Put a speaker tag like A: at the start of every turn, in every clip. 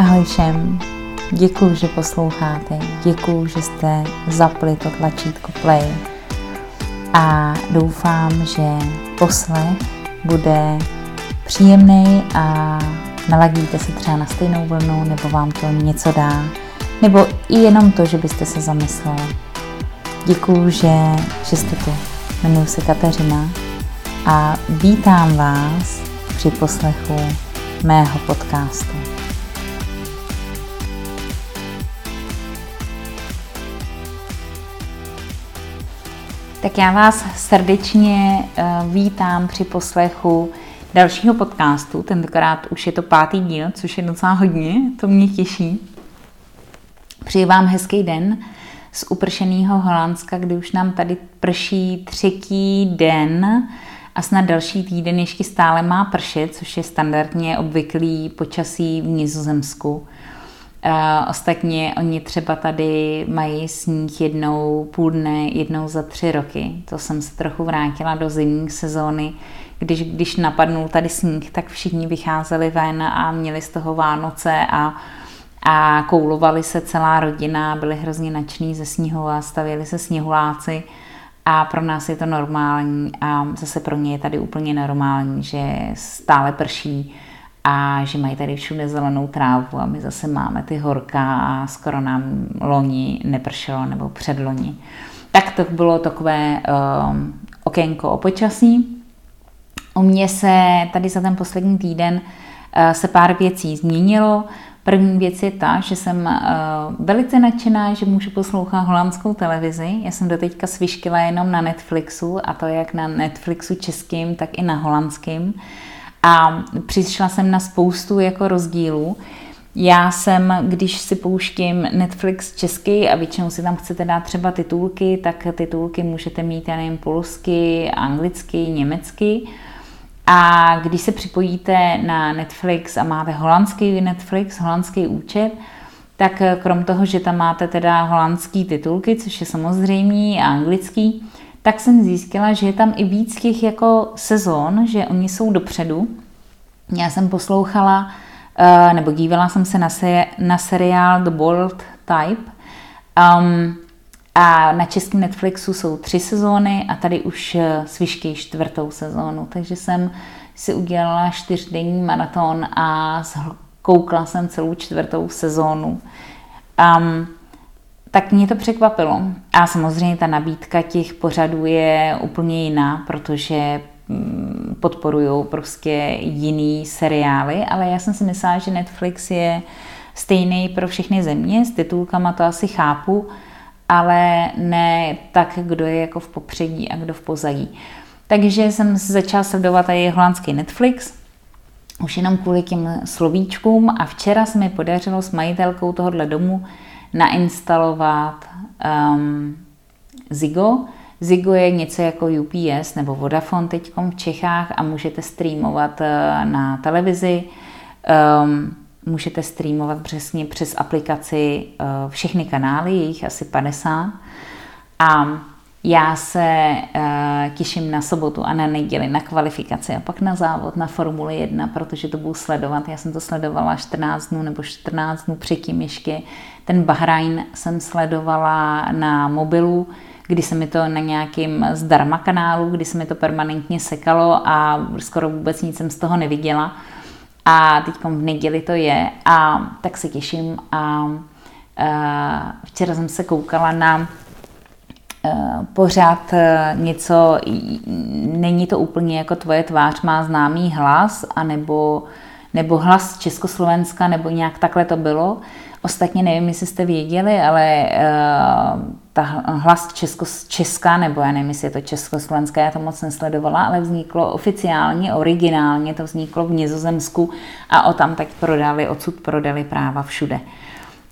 A: Ahoj všem, děkuji, že posloucháte, děkuji, že jste zapli to tlačítko play a doufám, že poslech bude příjemný a naladíte se třeba na stejnou vlnu, nebo vám to něco dá, nebo i jenom to, že byste se zamysleli. Děkuji, že, že jste tu. Jmenuji se Kateřina a vítám vás při poslechu mého podcastu. Tak já vás srdečně eh, vítám při poslechu dalšího podcastu. Tentokrát už je to pátý díl, což je docela hodně, to mě těší. Přeji vám hezký den z upršeného Holandska, kdy už nám tady prší třetí den a snad další týden ještě stále má pršet, což je standardně obvyklý počasí v Nizozemsku. Uh, ostatně oni třeba tady mají sníh jednou půl dne, jednou za tři roky. To jsem se trochu vrátila do zimní sezóny, když, když napadnul tady sníh, tak všichni vycházeli ven a měli z toho Vánoce a, a koulovali se celá rodina, byli hrozně nadšení ze sněhu a stavěli se sněhuláci. A pro nás je to normální a zase pro ně je tady úplně normální, že stále prší a že mají tady všude zelenou trávu a my zase máme ty horka a skoro nám loni nepršelo nebo předloni. Tak to bylo takové um, okénko o počasí. U mě se tady za ten poslední týden uh, se pár věcí změnilo. První věc je ta, že jsem uh, velice nadšená, že můžu poslouchat holandskou televizi. Já jsem doteďka sviškila jenom na Netflixu, a to jak na Netflixu českým, tak i na holandským. A přišla jsem na spoustu jako rozdílů. Já jsem, když si pouštím Netflix český a většinou si tam chcete dát třeba titulky, tak titulky můžete mít, já nevím, polsky, anglicky, německy. A když se připojíte na Netflix a máte holandský Netflix, holandský účet, tak krom toho, že tam máte teda holandský titulky, což je samozřejmý a anglický, tak jsem zjistila, že je tam i víc těch jako sezon, že oni jsou dopředu. Já jsem poslouchala, eh, nebo dívala jsem se na, se, na seriál The Bold Type. Um, a na českém Netflixu jsou tři sezóny a tady už eh, svišky čtvrtou sezónu. Takže jsem si udělala čtyřdenní maraton a koukla jsem celou čtvrtou sezónu. Um, tak mě to překvapilo. A samozřejmě ta nabídka těch pořadů je úplně jiná, protože mm, podporují prostě jiný seriály, ale já jsem si myslela, že Netflix je stejný pro všechny země, s titulkama to asi chápu, ale ne tak, kdo je jako v popředí a kdo v pozadí. Takže jsem začala sledovat i holandský Netflix, už jenom kvůli těm slovíčkům a včera se mi podařilo s majitelkou tohohle domu nainstalovat um, Zigo. Zigo je něco jako UPS nebo Vodafone teď v Čechách a můžete streamovat uh, na televizi. Um, můžete streamovat přesně přes aplikaci uh, všechny kanály, je jich asi 50. A já se uh, těším na sobotu a na neděli na kvalifikaci a pak na závod na Formuli 1, protože to budu sledovat. Já jsem to sledovala 14 dnů nebo 14 dnů předtím ještě. Ten Bahrajn jsem sledovala na mobilu, kdy se mi to na nějakým zdarma kanálu, kdy se mi to permanentně sekalo a skoro vůbec nic jsem z toho neviděla. A teď v neděli to je a tak se těším a uh, včera jsem se koukala na Eh, pořád eh, něco, není to úplně jako tvoje tvář má známý hlas, anebo, nebo hlas Československa, nebo nějak takhle to bylo. Ostatně nevím, jestli jste věděli, ale uh, ta hlas Česko, Česka, nebo já nevím, jestli je to Československé, já to moc nesledovala, ale vzniklo oficiálně, originálně, to vzniklo v Nizozemsku a o tam tak prodali, odsud prodali práva všude.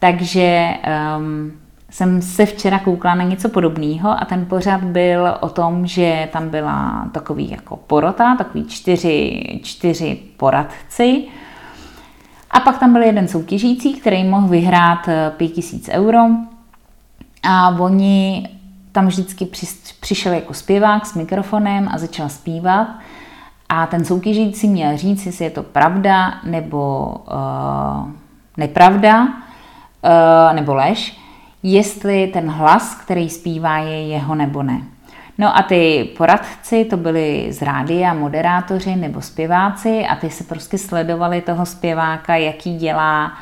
A: Takže um, jsem se včera koukla na něco podobného a ten pořad byl o tom, že tam byla takový jako porota, takový čtyři, čtyři poradci. A pak tam byl jeden soutěžící, který mohl vyhrát 5000 eh, euro. A oni tam vždycky přišel jako zpěvák s mikrofonem a začal zpívat. A ten soutěžící měl říct, jestli je to pravda nebo uh, nepravda uh, nebo lež, jestli ten hlas, který zpívá, je jeho nebo ne. No a ty poradci, to byli z rádia moderátoři nebo zpěváci a ty se prostě sledovali toho zpěváka, jaký dělá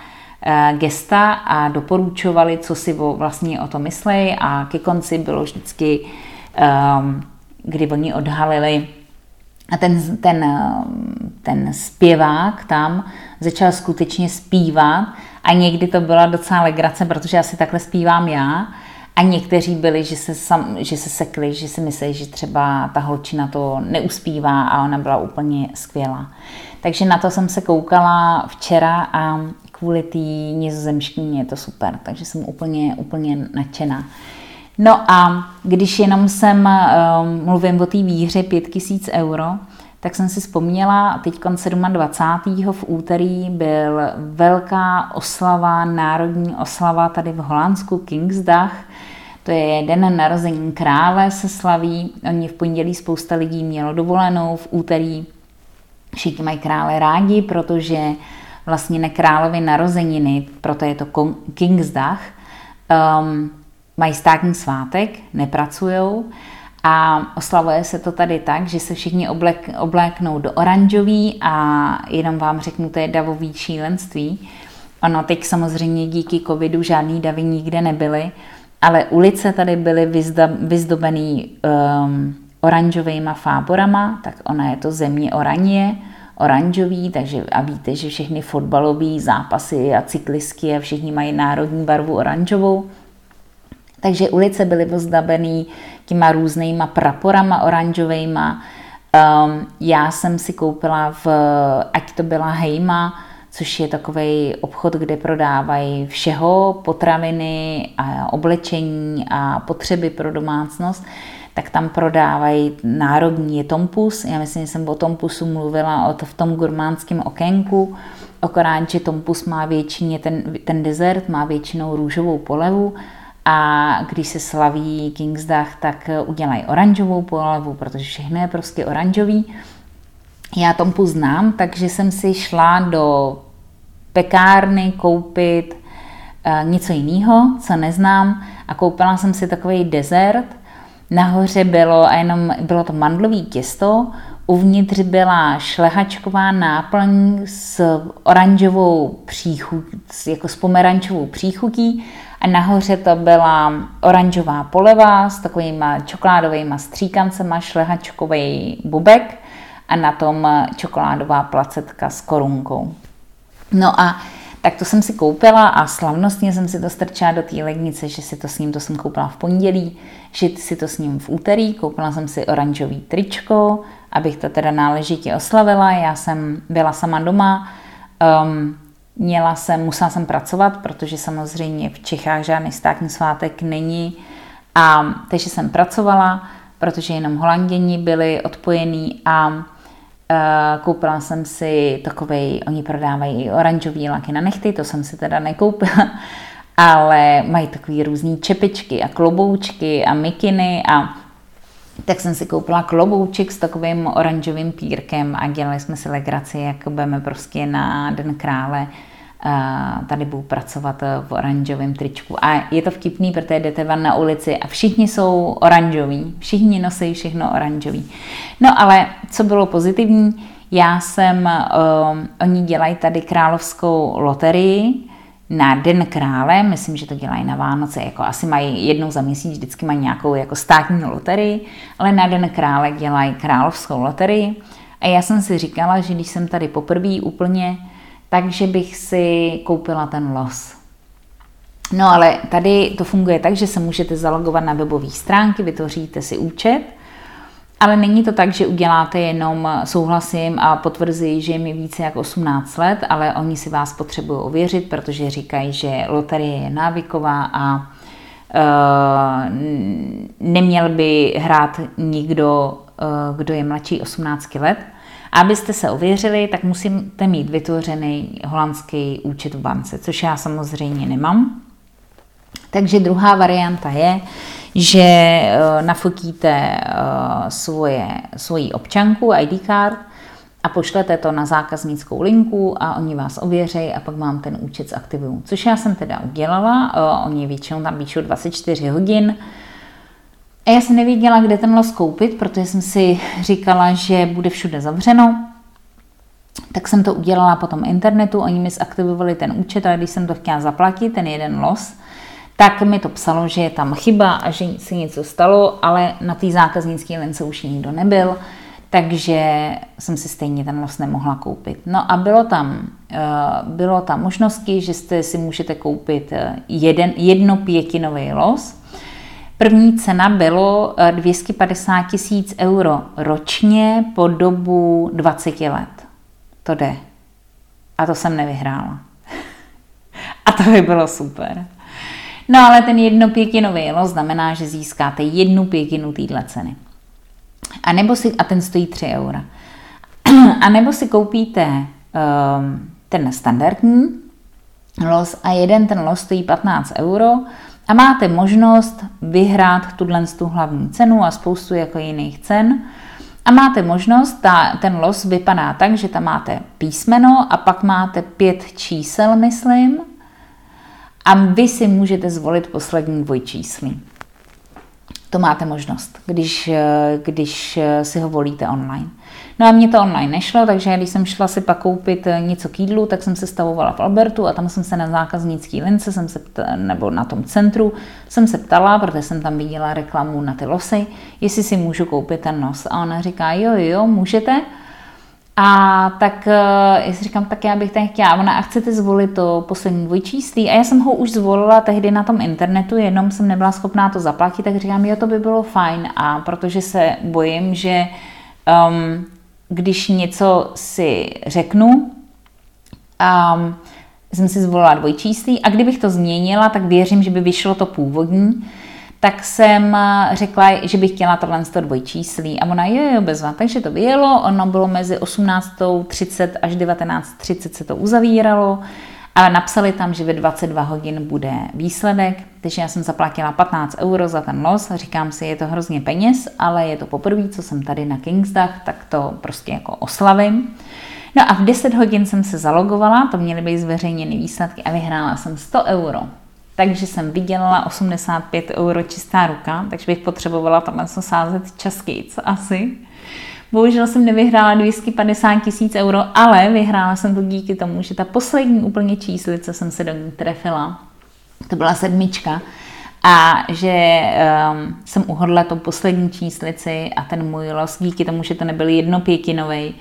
A: eh, gesta a doporučovali, co si vlastně o to myslí a ke konci bylo vždycky, um, kdy oni odhalili a ten, ten, ten zpěvák tam začal skutečně zpívat a někdy to byla docela legrace, protože asi takhle zpívám já. A někteří byli, že se, sam, že se sekli, že si mysleli, že třeba ta holčina to neuspívá a ona byla úplně skvělá. Takže na to jsem se koukala včera a kvůli té nizozemštině je to super, takže jsem úplně, úplně nadšená. No a když jenom jsem, um, mluvím o té výhře 5000 euro, tak jsem si vzpomněla, teď 27. v úterý byl velká oslava, národní oslava tady v Holandsku, Kingsdag, to je den narození krále se slaví. Oni v pondělí spousta lidí mělo dovolenou, v úterý všichni mají krále rádi, protože vlastně na královy narozeniny, proto je to Kingsdag, um, mají státní svátek, nepracujou a oslavuje se to tady tak, že se všichni oblek, obléknou do oranžový a jenom vám řeknu, to je davový šílenství. Ono teď samozřejmě díky covidu žádný davy nikde nebyly, ale ulice tady byly vyzdobený um, oranžovými fáborama, tak ona je to země oranje, oranžový, takže a víte, že všechny fotbalové zápasy a cyklistky a všichni mají národní barvu oranžovou. Takže ulice byly ozdabený těma různýma praporama oranžovejma. Um, já jsem si koupila v, ať to byla Hejma, což je takový obchod, kde prodávají všeho, potraviny a oblečení a potřeby pro domácnost, tak tam prodávají národní Tompus. Já myslím, že jsem o Tompusu mluvila v tom gurmánském okénku, akorát, že Tompus má většině, ten, ten dezert má většinou růžovou polevu a když se slaví Kingsdag, tak udělají oranžovou polevu, protože všechno je prostě oranžový. Já Tompus znám, takže jsem si šla do pekárny koupit uh, něco jiného, co neznám a koupila jsem si takový dezert. Nahoře bylo a jenom bylo to mandlový těsto, uvnitř byla šlehačková náplň s oranžovou příchutí, jako s pomerančovou příchutí a nahoře to byla oranžová poleva s takovýma čokoládovými stříkancema, šlehačkový bubek a na tom čokoládová placetka s korunkou. No a tak to jsem si koupila a slavnostně jsem si to strčila do té lednice, že si to s ním, to jsem koupila v pondělí, že si to s ním v úterý, koupila jsem si oranžový tričko, abych to teda náležitě oslavila, já jsem byla sama doma, um, měla jsem, musela jsem pracovat, protože samozřejmě v Čechách žádný státní svátek není, a takže jsem pracovala, protože jenom holanděni byli odpojení a Uh, koupila jsem si takovej, oni prodávají oranžový laky na nechty, to jsem si teda nekoupila, ale mají takový různý čepičky a kloboučky a mikiny a tak jsem si koupila klobouček s takovým oranžovým pírkem a dělali jsme si legraci, jak budeme prostě na Den krále tady budu pracovat v oranžovém tričku. A je to vtipný, protože jdete van na ulici a všichni jsou oranžoví. Všichni nosí všechno oranžový. No ale co bylo pozitivní, já jsem, um, oni dělají tady královskou loterii na Den krále, myslím, že to dělají na Vánoce, jako asi mají jednou za měsíc, vždycky mají nějakou jako státní loterii, ale na Den krále dělají královskou loterii. A já jsem si říkala, že když jsem tady poprvé úplně takže bych si koupila ten los. No ale tady to funguje tak, že se můžete zalogovat na webové stránky, vytvoříte si účet, ale není to tak, že uděláte jenom souhlasím a potvrzuji, že je mi více jak 18 let, ale oni si vás potřebují ověřit, protože říkají, že loterie je návyková a uh, neměl by hrát nikdo, uh, kdo je mladší 18 let. Abyste se ověřili, tak musíte mít vytvořený holandský účet v bance, což já samozřejmě nemám. Takže druhá varianta je, že eh, nafotíte eh, svoje, svoji občanku, ID card, a pošlete to na zákaznickou linku a oni vás ověří a pak vám ten účet zaktivují. Což já jsem teda udělala, oni většinou tam píšou 24 hodin, a já jsem nevěděla, kde ten los koupit, protože jsem si říkala, že bude všude zavřeno. Tak jsem to udělala po tom internetu, oni mi zaktivovali ten účet, ale když jsem to chtěla zaplatit, ten jeden los, tak mi to psalo, že je tam chyba a že se něco stalo, ale na té zákaznické lince už nikdo nebyl, takže jsem si stejně ten los nemohla koupit. No a bylo tam, eh, bylo tam možnosti, že jste si můžete koupit eh, jeden, jedno pětinový los, První cena bylo 250 eh, tisíc euro ročně po dobu 20 let. To jde. A to jsem nevyhrála. A to by bylo super. No ale ten jednopětinový los znamená, že získáte jednu pětinu téhle ceny. A, nebo si, a ten stojí 3 eura. A nebo si koupíte um, ten standardní los a jeden ten los stojí 15 euro a máte možnost vyhrát tuhle tu hlavní cenu a spoustu jako jiných cen. A máte možnost, ta, ten los vypadá tak, že tam máte písmeno a pak máte pět čísel, myslím, a vy si můžete zvolit poslední dvojčíslí. To máte možnost, když, když si ho volíte online. No a mě to online nešlo, takže když jsem šla si pak koupit něco k jídlu, tak jsem se stavovala v Albertu a tam jsem se na zákaznický lince, jsem se ptala, nebo na tom centru, jsem se ptala, protože jsem tam viděla reklamu na ty losy, jestli si můžu koupit ten nos. A ona říká, jo, jo, můžete. A tak eh, já si říkám, tak já bych ten chtěla. Ona, a chcete zvolit to poslední dvojčíslí? A já jsem ho už zvolila tehdy na tom internetu, jenom jsem nebyla schopná to zaplatit, tak říkám, jo, to by bylo fajn. A protože se bojím, že um, když něco si řeknu, um, jsem si zvolila dvojčíslí a kdybych to změnila, tak věřím, že by vyšlo to původní, tak jsem řekla, že bych chtěla tohle dvojčíslí a ona jo, jo, bezva. Takže to vyjelo, ono bylo mezi 18.30 až 19.30 se to uzavíralo a napsali tam, že ve 22 hodin bude výsledek, takže já jsem zaplatila 15 euro za ten los říkám si, je to hrozně peněz, ale je to poprvé, co jsem tady na Kingsdach, tak to prostě jako oslavím. No a v 10 hodin jsem se zalogovala, to měly být zveřejněny výsledky a vyhrála jsem 100 euro. Takže jsem vydělala 85 euro čistá ruka, takže bych potřebovala tam sázet časky, co asi. Bohužel jsem nevyhrála 250 tisíc euro, ale vyhrála jsem to díky tomu, že ta poslední úplně číslice jsem se do ní trefila. To byla sedmička. A že um, jsem uhodla tu poslední číslici a ten můj los, díky tomu, že to nebyl jednopětinový,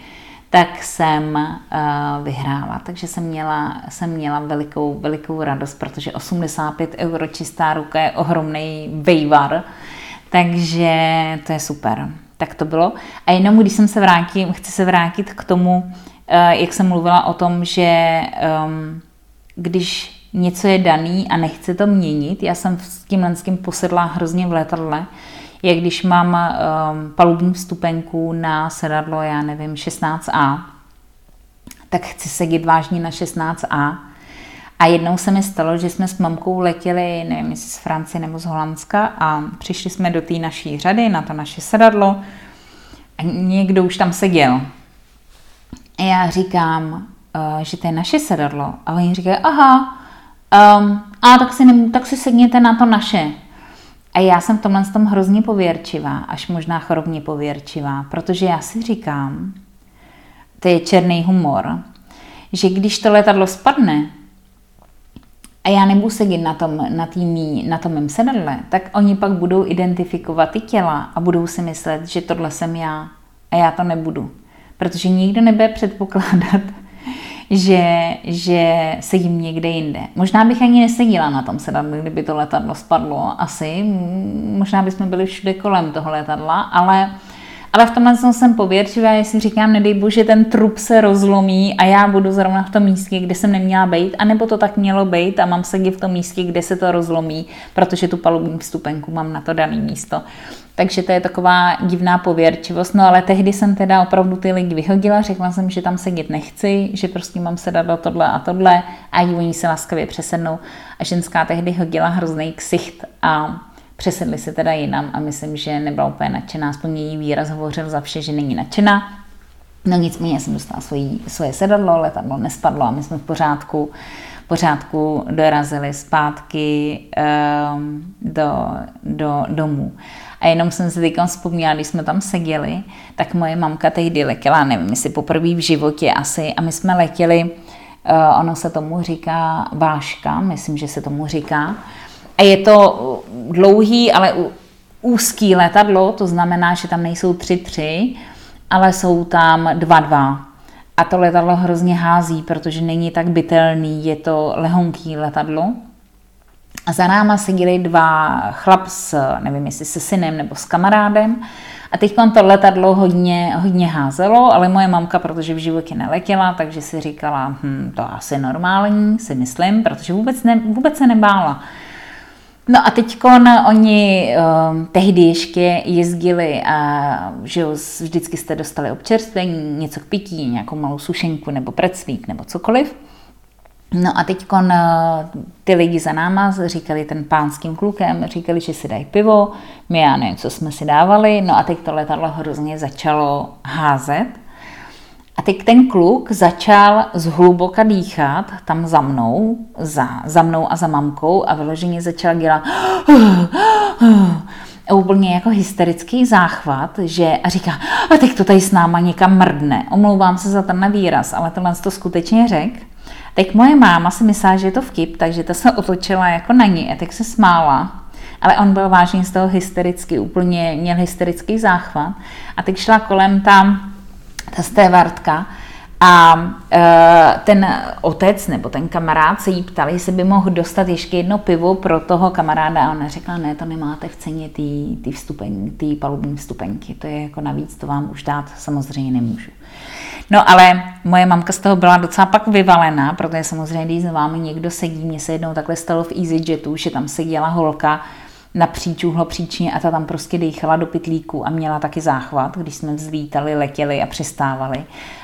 A: tak jsem uh, vyhrála. Takže jsem měla, jsem měla velikou, velikou radost, protože 85 euro čistá ruka je ohromný vejvar. Takže to je super tak to bylo. A jenom když jsem se vrátila, chci se vrátit k tomu, eh, jak jsem mluvila o tom, že um, když něco je daný a nechce to měnit, já jsem s tím lenským posedla hrozně v letadle, jak když mám um, palubní vstupenku na sedadlo, já nevím, 16A, tak chci sedět vážně na 16A. A jednou se mi stalo, že jsme s mamkou letěli, nevím, jestli z Francie nebo z Holandska a přišli jsme do té naší řady, na to naše sedadlo a někdo už tam seděl. A já říkám, uh, že to je naše sedadlo. A oni říkají, aha, um, a tak si, ne, tak si sedněte na to naše. A já jsem v tomhle tom hrozně pověrčivá, až možná chorobně pověrčivá, protože já si říkám, to je černý humor, že když to letadlo spadne, a já nebudu sedět na tom, na, tými, na tom mém sedadle, tak oni pak budou identifikovat ty těla a budou si myslet, že tohle jsem já a já to nebudu. Protože nikdo nebude předpokládat, že, že sedím někde jinde. Možná bych ani neseděla na tom sedadle, kdyby to letadlo spadlo, asi. Možná bychom byli všude kolem toho letadla, ale ale v tomhle jsem pověrčivá, jestli říkám, nedej bože, ten trup se rozlomí a já budu zrovna v tom místě, kde jsem neměla být, anebo to tak mělo být a mám sedět v tom místě, kde se to rozlomí, protože tu palubní vstupenku mám na to dané místo. Takže to je taková divná pověrčivost. No ale tehdy jsem teda opravdu ty lidi vyhodila, řekla jsem, že tam sedět nechci, že prostě mám se dát do tohle a tohle a oni se laskavě přesednou. A ženská tehdy hodila hrozný ksicht a Přesedli se teda jinam a myslím, že nebyla úplně nadšená, aspoň její výraz hovořil za vše, že není nadšená. No nicméně jsem dostala svojí, svoje sedadlo, letadlo nespadlo a my jsme v pořádku, pořádku dorazili zpátky um, do, do domů. A jenom jsem si teďka vzpomněla, když jsme tam seděli, tak moje mamka tehdy letěla, nevím, jestli poprvé v životě asi, a my jsme letěli, uh, ono se tomu říká váška, myslím, že se tomu říká. A je to dlouhý, ale úzký letadlo, to znamená, že tam nejsou tři tři, ale jsou tam dva dva. A to letadlo hrozně hází, protože není tak bytelný, je to lehonký letadlo. A za náma seděli dva chlap s, nevím jestli se synem nebo s kamarádem. A teď to letadlo hodně, hodně házelo, ale moje mamka, protože v životě neletěla, takže si říkala, hm, to asi normální, si myslím, protože vůbec, ne, vůbec se nebála. No a teď oni uh, tehdy ještě jezdili a že vždycky jste dostali občerstvení, něco k pití, nějakou malou sušenku nebo preclík nebo cokoliv. No a teď ty lidi za náma říkali ten pánským klukem, říkali, že si dají pivo, my já nevím, co jsme si dávali, no a teď to letadlo hrozně začalo házet. A teď ten kluk začal zhluboka dýchat tam za mnou, za, za mnou a za mamkou a vyloženě začal dělat úplně jako hysterický záchvat, že a říká, a teď to tady s náma někam mrdne. Omlouvám se za ten výraz, ale tohle to skutečně řek. Teď moje máma si myslela, že je to vtip, takže ta se otočila jako na ní a tak se smála. Ale on byl vážně z toho hystericky, úplně měl hysterický záchvat. A teď šla kolem tam ta stévartka a e, ten otec nebo ten kamarád se jí ptal, jestli by mohl dostat ještě jedno pivo pro toho kamaráda. A ona řekla, ne, to nemáte v ceně ty vstupen, ty palubní vstupenky, to je jako navíc, to vám už dát samozřejmě nemůžu. No ale moje mamka z toho byla docela pak vyvalená, protože samozřejmě, když s vámi někdo sedí, mně se jednou takhle stalo v EasyJetu, že tam seděla holka, napříč uhlopříčně a ta tam prostě dýchala do pytlíku a měla taky záchvat, když jsme vzlítali, letěli a přistávali.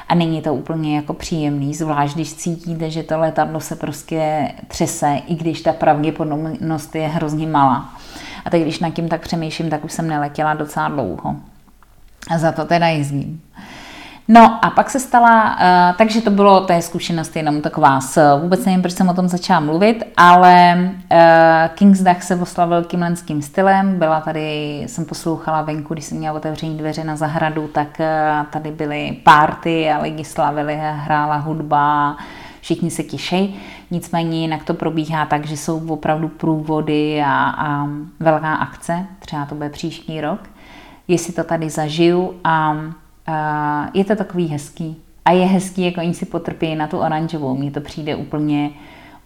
A: A není to úplně jako příjemný, zvlášť když cítíte, že to letadlo se prostě třese, i když ta pravděpodobnost je hrozně malá. A teď, když nad tím tak přemýšlím, tak už jsem neletěla docela dlouho. A za to teda jezdím. No a pak se stala, uh, takže to bylo, to je zkušenost jenom taková, s, vůbec nevím, proč jsem o tom začala mluvit, ale uh, King's Duck se oslavil kimlenským stylem, byla tady, jsem poslouchala venku, když jsem měla otevření dveře na zahradu, tak uh, tady byly párty a lidi slavili, hrála hudba, všichni se těší. Nicméně jinak to probíhá tak, že jsou opravdu průvody a, a velká akce, třeba to bude příští rok, jestli to tady zažiju a je to takový hezký. A je hezký, jako oni si potrpí na tu oranžovou. Mně to přijde úplně,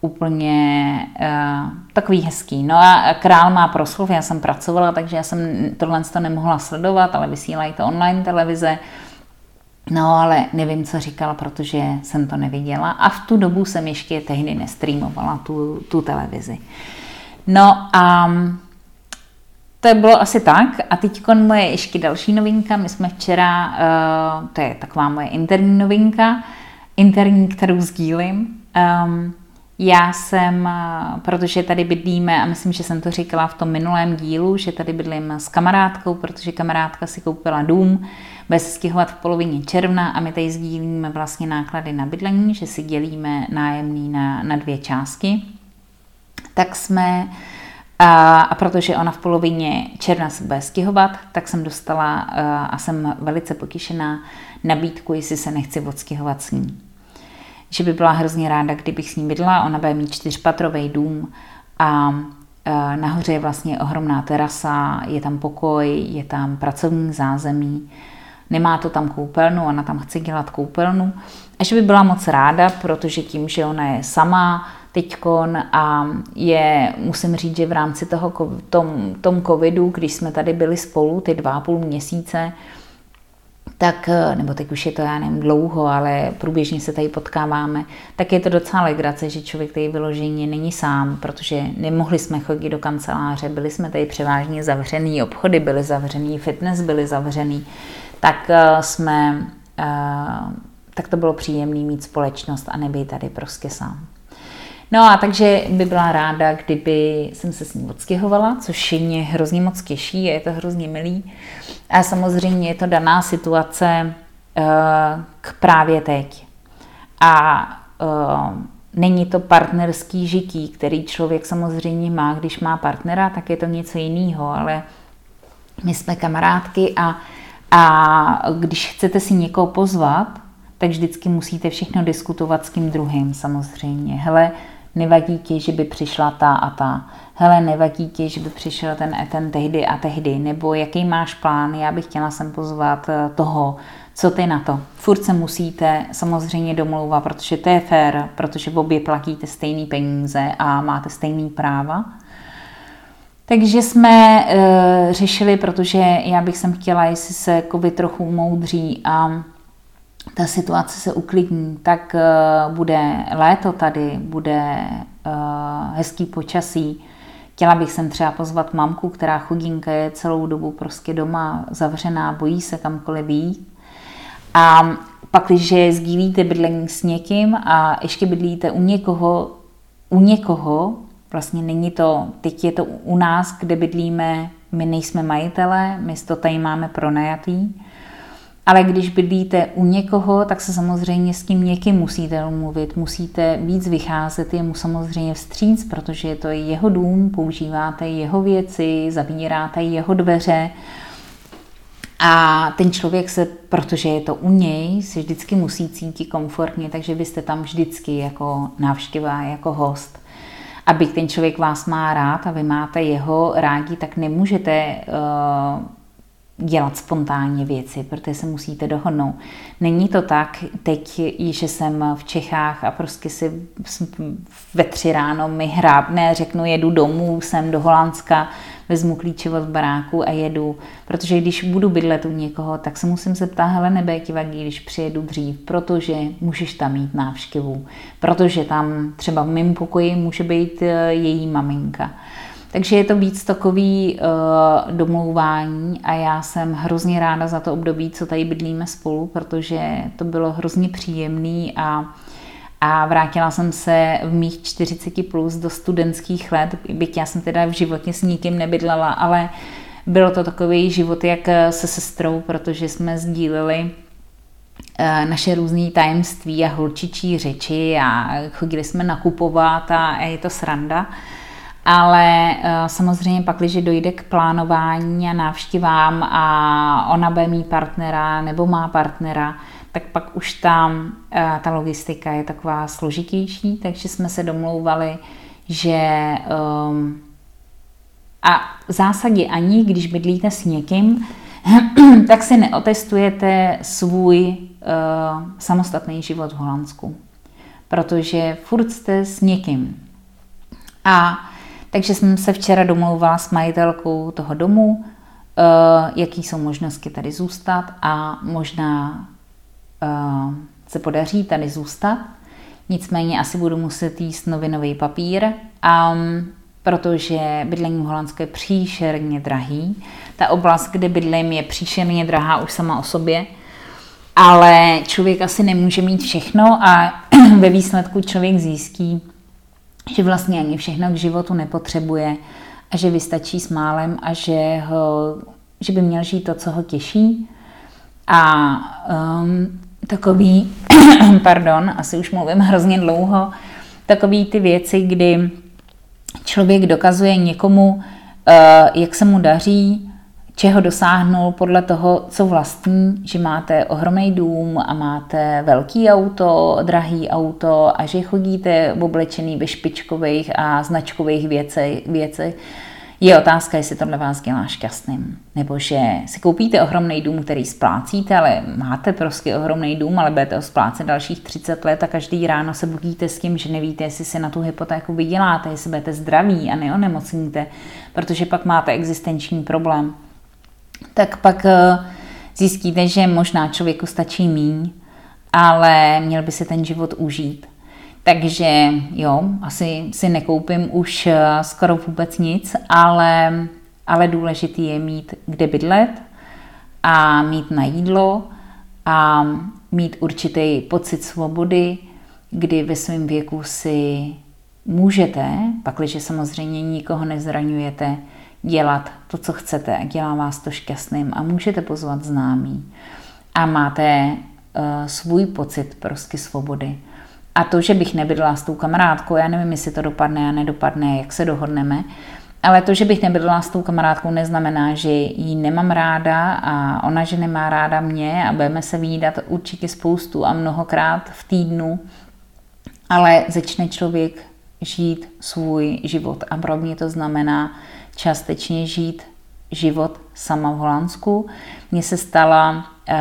A: úplně uh, takový hezký. No a král má proslov, já jsem pracovala, takže já jsem tohle to nemohla sledovat, ale vysílají to online televize. No ale nevím, co říkala, protože jsem to neviděla a v tu dobu jsem ještě tehdy nestreamovala tu, tu televizi. No a to bylo asi tak. A teď moje ještě další novinka. My jsme včera, uh, to je taková moje interní novinka, interní, kterou sdílím. Um, já jsem, eh, protože tady bydlíme, a myslím, že jsem to říkala v tom minulém dílu, že tady bydlím s kamarádkou, protože kamarádka si koupila dům, bude se stěhovat v polovině června a my tady sdílíme vlastně náklady na bydlení, že si dělíme nájemný na, na dvě části. Tak jsme a, a protože ona v polovině června se bude stěhovat, tak jsem dostala a jsem velice potěšená nabídku, jestli se nechci odstěhovat s ní. Že by byla hrozně ráda, kdybych s ní bydla. Ona bude mít čtyřpatrový dům a nahoře je vlastně ohromná terasa, je tam pokoj, je tam pracovní zázemí, nemá to tam koupelnu, ona tam chce dělat koupelnu. A že by byla moc ráda, protože tím, že ona je sama, teďkon a je, musím říct, že v rámci toho tom, tom covidu, když jsme tady byli spolu ty dva a půl měsíce, tak, nebo teď už je to, já nevím, dlouho, ale průběžně se tady potkáváme, tak je to docela legrace, že člověk tady vyloženě není sám, protože nemohli jsme chodit do kanceláře, byli jsme tady převážně zavřený, obchody byly zavřený, fitness byly zavřený, tak eh, jsme, eh, tak to bylo příjemné mít společnost a nebýt tady prostě sám. No a takže by byla ráda, kdyby jsem se s ní odstěhovala, což mě hrozně moc těší a je to hrozně milý. A samozřejmě je to daná situace k právě teď. A není to partnerský žití, který člověk samozřejmě má, když má partnera, tak je to něco jiného, ale my jsme kamarádky a, a když chcete si někoho pozvat, tak vždycky musíte všechno diskutovat s tím druhým samozřejmě. Hele, nevadí ti, že by přišla ta a ta. Hele, nevadí ti, že by přišel ten ten tehdy a tehdy. Nebo jaký máš plán, já bych chtěla sem pozvat eh, toho, co ty na to? Furt se musíte samozřejmě domlouvat, protože to je fér, protože obě platíte stejný peníze a máte stejný práva. Takže jsme e, řešili, protože já bych sem chtěla, jestli se covid trochu umoudří a ta situace se uklidní, tak e, bude léto tady, bude e, hezký počasí. Chtěla bych sem třeba pozvat mamku, která chudinka je celou dobu prostě doma zavřená, bojí se kamkoliv jít. A pak, když sdílíte bydlení s někým a ještě bydlíte u někoho, u někoho, vlastně není to, teď je to u nás, kde bydlíme, my nejsme majitele, my to tady máme pronajatý, ale když bydlíte u někoho, tak se samozřejmě s tím někým musíte mluvit, musíte víc vycházet jemu samozřejmě vstříc, protože je to jeho dům, používáte jeho věci, zavíráte jeho dveře, a ten člověk se, protože je to u něj, se vždycky musí cítit komfortně, takže vy jste tam vždycky jako návštěva, jako host. Aby ten člověk vás má rád a vy máte jeho rádi, tak nemůžete uh, dělat spontánně věci, protože se musíte dohodnout. Není to tak, teď, že jsem v Čechách a prostě si ve tři ráno mi hrábne, řeknu, jedu domů, jsem do Holandska, vezmu klíče od baráku a jedu. Protože když budu bydlet u někoho, tak se musím zeptat, hele, nebe ti vadí, když přijedu dřív, protože můžeš tam mít návštěvu, protože tam třeba v mém pokoji může být eh, její maminka. Takže je to víc takový uh, domlouvání a já jsem hrozně ráda za to období, co tady bydlíme spolu, protože to bylo hrozně příjemný a a vrátila jsem se v mých 40 plus do studentských let, byť já jsem teda v životě s nikým nebydlela, ale bylo to takový život jak se sestrou, protože jsme sdíleli eh, naše různé tajemství a holčičí řeči a chodili jsme nakupovat a je to sranda. Ale eh, samozřejmě pak, když dojde k plánování a návštěvám a ona bude mít partnera nebo má partnera, tak pak už tam eh, ta logistika je taková složitější, takže jsme se domlouvali, že um, a v zásadě ani když bydlíte s někým, tak si neotestujete svůj uh, samostatný život v Holandsku. Protože furt jste s někým. A takže jsem se včera domlouvala s majitelkou toho domu, uh, jaký jsou možnosti tady zůstat a možná uh, se podaří tady zůstat. Nicméně asi budu muset jíst novinový papír, um, protože bydlení v Holandsku je příšerně drahý. Ta oblast, kde bydlím, je příšerně drahá už sama o sobě, ale člověk asi nemůže mít všechno a ve výsledku člověk zjistí, že vlastně ani všechno k životu nepotřebuje a že vystačí s málem a že, ho, že by měl žít to, co ho těší. A um, takový, pardon, asi už mluvím hrozně dlouho, takový ty věci, kdy člověk dokazuje někomu, uh, jak se mu daří, čeho dosáhnul podle toho, co vlastní, že máte ohromný dům a máte velký auto, drahý auto a že chodíte oblečený ve špičkových a značkových věcech, věcech je otázka, jestli tohle vás dělá šťastným. Nebo že si koupíte ohromný dům, který splácíte, ale máte prostě ohromný dům, ale budete ho splácet dalších 30 let a každý ráno se budíte s tím, že nevíte, jestli si na tu hypotéku vyděláte, jestli budete zdraví a neonemocníte, protože pak máte existenční problém. Tak pak eh, zjistíte, že možná člověku stačí míň, ale měl by si ten život užít. Takže jo, asi si nekoupím už eh, skoro vůbec nic, ale, ale důležitý je mít kde bydlet a mít na jídlo a mít určitý pocit svobody, kdy ve svém věku si můžete, pakliže samozřejmě nikoho nezraňujete, dělat to, co chcete dělá vás to šťastným a můžete pozvat známý. a máte uh, svůj pocit prostě svobody. A to, že bych nebydla s tou kamarádkou, já nevím, jestli to dopadne a nedopadne, jak se dohodneme, ale to, že bych nebydla s tou kamarádkou, neznamená, že ji nemám ráda a ona, že nemá ráda mě a budeme se výdat určitě spoustu a mnohokrát v týdnu, ale začne člověk žít svůj život a pro mě to znamená částečně žít život sama v Holandsku. Mně se stala uh,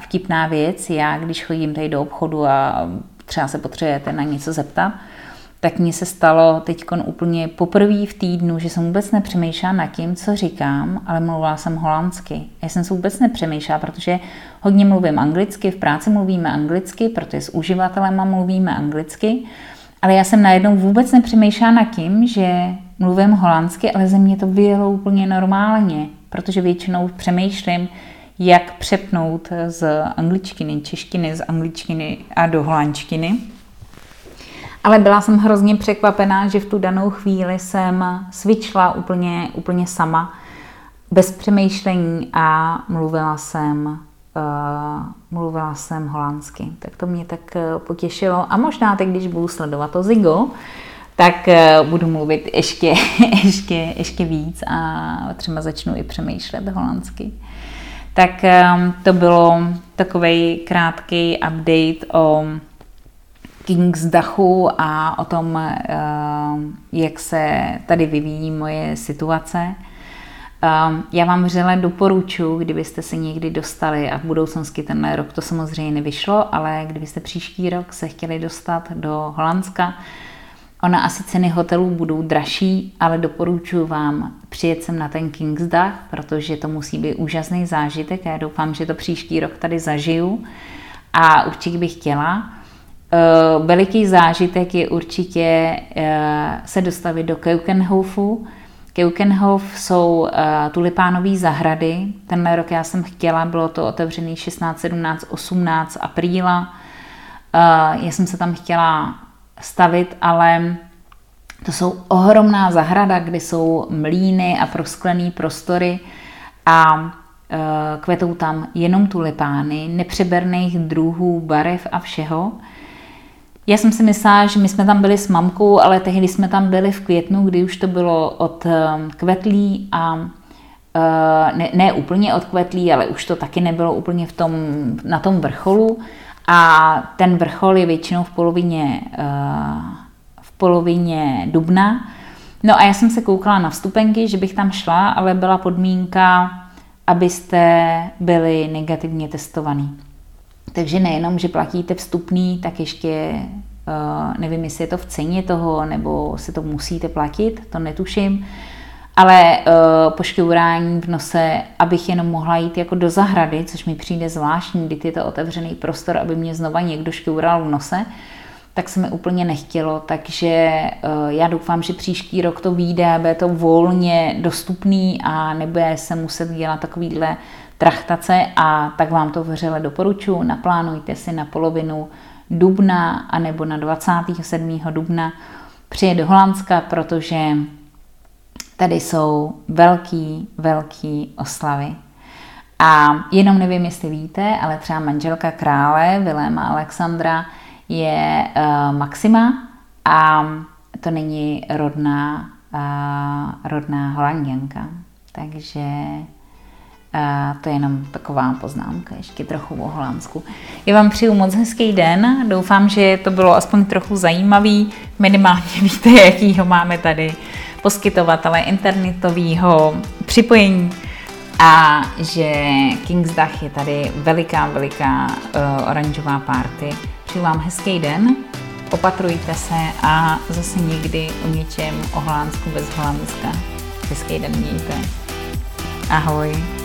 A: vtipná věc, já když chodím tady do obchodu a třeba se potřebujete na něco zeptat, tak mně se stalo teď úplně poprvé v týdnu, že jsem vůbec nepřemýšlela nad tím, co říkám, ale mluvila jsem holandsky. Já jsem se vůbec nepřemýšlela, protože hodně mluvím anglicky, v práci mluvíme anglicky, protože s uživatelema mluvíme anglicky, ale já jsem najednou vůbec nepřemýšlela nad tím, že mluvím holandsky, ale ze mě to vyjelo úplně normálně, protože většinou přemýšlím, jak přepnout z angličtiny, češtiny, z angličtiny a do holandštiny. Ale byla jsem hrozně překvapená, že v tu danou chvíli jsem svičla úplně, úplně sama, bez přemýšlení a mluvila jsem, uh, mluvila jsem holandsky. Tak to mě tak uh, potěšilo. A možná teď, když budu sledovat to Zigo, tak uh, budu mluvit ještě, ještě, ještě víc a třeba začnu i přemýšlet holandsky. Tak um, to bylo takový krátký update o Kingsdachu a o tom, uh, jak se tady vyvíjí moje situace. Um, já vám vřele doporučuji, kdybyste se někdy dostali, a v budoucnosti tenhle rok to samozřejmě nevyšlo, ale kdybyste příští rok se chtěli dostat do Holandska, Ona asi ceny hotelů budou dražší, ale doporučuji vám přijet sem na ten Kingsdach, protože to musí být úžasný zážitek já doufám, že to příští rok tady zažiju a určitě bych chtěla. Uh, veliký zážitek je určitě uh, se dostavit do Keukenhofu. Keukenhof jsou uh, tulipánové zahrady. Tenhle rok já jsem chtěla, bylo to otevřený 16, 17, 18 apríla. Já jsem se tam chtěla stavit, ale to jsou ohromná zahrada, kde jsou mlíny a prosklené prostory a e, kvetou tam jenom tulipány, nepřeberných druhů, barev a všeho. Já jsem si myslela, že my jsme tam byli s mamkou, ale tehdy jsme tam byli v květnu, kdy už to bylo od e, kvetlí a e, ne, ne úplně od kvetlí, ale už to taky nebylo úplně v tom, na tom vrcholu. A ten vrchol je většinou v polovině, uh, v polovině dubna. No a já jsem se koukala na vstupenky, že bych tam šla, ale byla podmínka, abyste byli negativně testovaný. Takže nejenom, že platíte vstupný, tak ještě uh, nevím, jestli je to v ceně toho, nebo si to musíte platit, to netuším ale uh, po šťourání v nose, abych jenom mohla jít jako do zahrady, což mi přijde zvláštní, kdy je to otevřený prostor, aby mě znova někdo šťoural v nose, tak se mi úplně nechtělo, takže uh, já doufám, že příští rok to vyjde, bude to volně dostupný a nebude se muset dělat takovýhle trachtace a tak vám to vřele doporučuji, naplánujte si na polovinu dubna anebo na 27. dubna přijet do Holandska, protože tady jsou velký, velký oslavy. A jenom nevím, jestli víte, ale třeba manželka krále Viléma Alexandra je uh, Maxima a to není rodná, uh, rodná holanděnka. Takže uh, to je jenom taková poznámka, ještě trochu o Holandsku. Já vám přeju moc hezký den, doufám, že to bylo aspoň trochu zajímavý, minimálně víte, jakýho máme tady poskytovatele internetového připojení a že Kingsdach je tady veliká, veliká uh, oranžová party. Přeju vám hezký den, opatrujte se a zase někdy o něčem o Holandsku bez Holandska. Hezký den mějte. Ahoj.